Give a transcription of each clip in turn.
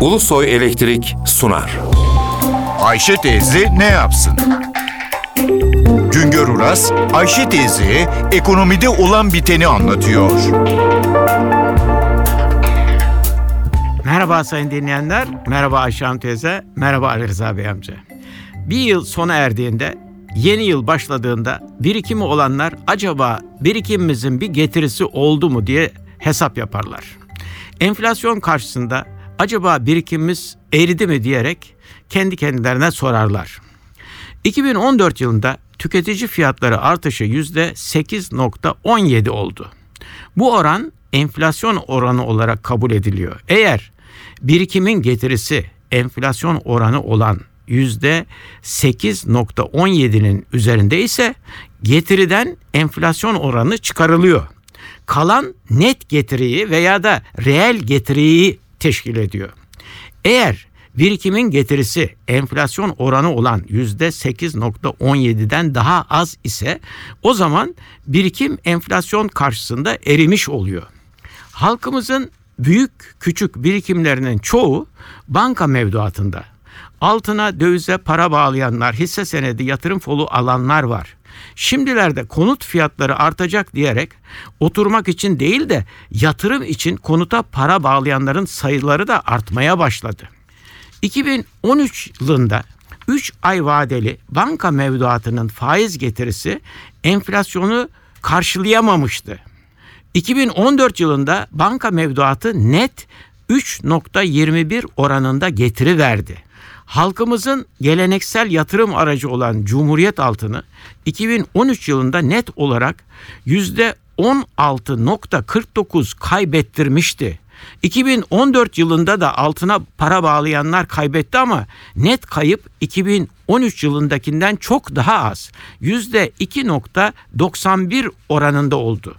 Ulusoy Elektrik sunar. Ayşe teyze ne yapsın? Güngör Uras, Ayşe teyze ekonomide olan biteni anlatıyor. Merhaba sayın dinleyenler, merhaba Ayşe Hanım teyze, merhaba Ali Rıza Bey amca. Bir yıl sona erdiğinde, yeni yıl başladığında birikimi olanlar acaba birikimimizin bir getirisi oldu mu diye hesap yaparlar. Enflasyon karşısında acaba birikimimiz eridi mi diyerek kendi kendilerine sorarlar. 2014 yılında tüketici fiyatları artışı %8.17 oldu. Bu oran enflasyon oranı olarak kabul ediliyor. Eğer birikimin getirisi enflasyon oranı olan %8.17'nin üzerinde ise getiriden enflasyon oranı çıkarılıyor. Kalan net getiriyi veya da reel getiriyi teşkil ediyor. Eğer birikimin getirisi enflasyon oranı olan %8.17'den daha az ise o zaman birikim enflasyon karşısında erimiş oluyor. Halkımızın büyük küçük birikimlerinin çoğu banka mevduatında. Altına dövize para bağlayanlar, hisse senedi, yatırım fonu alanlar var. Şimdilerde konut fiyatları artacak diyerek oturmak için değil de yatırım için konuta para bağlayanların sayıları da artmaya başladı. 2013 yılında 3 ay vadeli banka mevduatının faiz getirisi enflasyonu karşılayamamıştı. 2014 yılında banka mevduatı net 3.21 oranında getiri verdi. Halkımızın geleneksel yatırım aracı olan Cumhuriyet altını 2013 yılında net olarak %16.49 kaybettirmişti. 2014 yılında da altına para bağlayanlar kaybetti ama net kayıp 2013 yılındakinden çok daha az. %2.91 oranında oldu.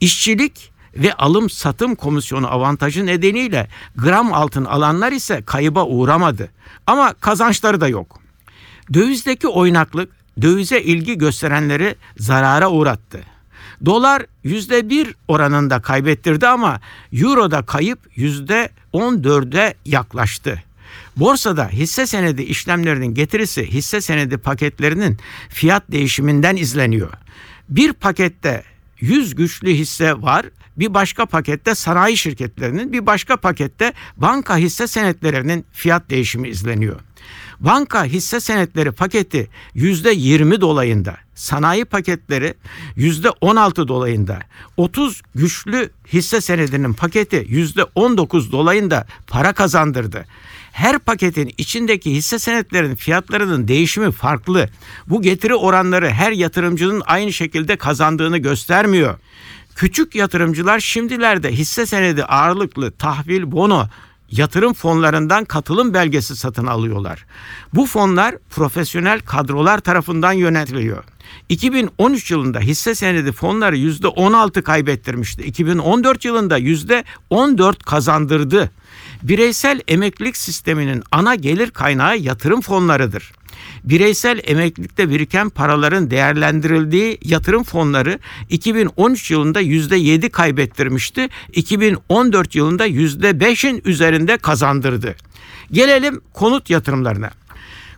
İşçilik ve alım satım komisyonu avantajı nedeniyle gram altın alanlar ise kayıba uğramadı. Ama kazançları da yok. Dövizdeki oynaklık dövize ilgi gösterenleri zarara uğrattı. Dolar yüzde bir oranında kaybettirdi ama Euro'da kayıp yüzde on dörde yaklaştı. Borsada hisse senedi işlemlerinin getirisi hisse senedi paketlerinin fiyat değişiminden izleniyor. Bir pakette 100 güçlü hisse var. Bir başka pakette sanayi şirketlerinin, bir başka pakette banka hisse senetlerinin fiyat değişimi izleniyor. Banka hisse senetleri paketi %20 dolayında, sanayi paketleri %16 dolayında, 30 güçlü hisse senedinin paketi %19 dolayında para kazandırdı. Her paketin içindeki hisse senetlerinin fiyatlarının değişimi farklı. Bu getiri oranları her yatırımcının aynı şekilde kazandığını göstermiyor. Küçük yatırımcılar şimdilerde hisse senedi ağırlıklı tahvil, bono, yatırım fonlarından katılım belgesi satın alıyorlar. Bu fonlar profesyonel kadrolar tarafından yönetiliyor. 2013 yılında hisse senedi fonları %16 kaybettirmişti. 2014 yılında %14 kazandırdı. Bireysel emeklilik sisteminin ana gelir kaynağı yatırım fonlarıdır bireysel emeklilikte biriken paraların değerlendirildiği yatırım fonları 2013 yılında %7 kaybettirmişti. 2014 yılında %5'in üzerinde kazandırdı. Gelelim konut yatırımlarına.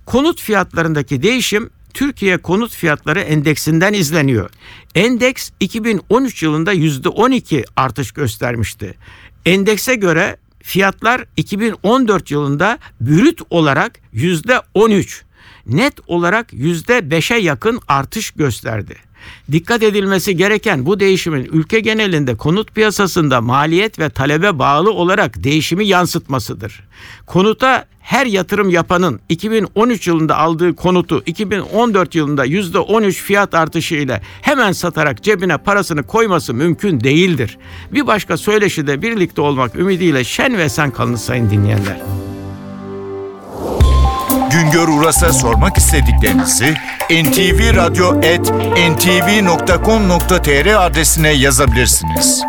Konut fiyatlarındaki değişim Türkiye Konut Fiyatları Endeksinden izleniyor. Endeks 2013 yılında %12 artış göstermişti. Endekse göre fiyatlar 2014 yılında brüt olarak %13, net olarak %5'e yakın artış gösterdi. Dikkat edilmesi gereken bu değişimin ülke genelinde konut piyasasında maliyet ve talebe bağlı olarak değişimi yansıtmasıdır. Konuta her yatırım yapanın 2013 yılında aldığı konutu 2014 yılında %13 fiyat artışı ile hemen satarak cebine parasını koyması mümkün değildir. Bir başka söyleşide birlikte olmak ümidiyle şen ve sen kalın sayın dinleyenler. Güngör Uras'a sormak istediklerinizi ntvradio.ntv.com.tr adresine yazabilirsiniz.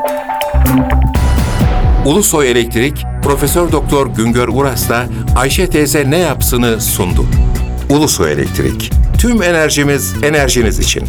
Ulusoy Elektrik Profesör Doktor Güngör Uras'la Ayşe teyze ne yapsını sundu. Ulusoy Elektrik. Tüm enerjimiz enerjiniz için.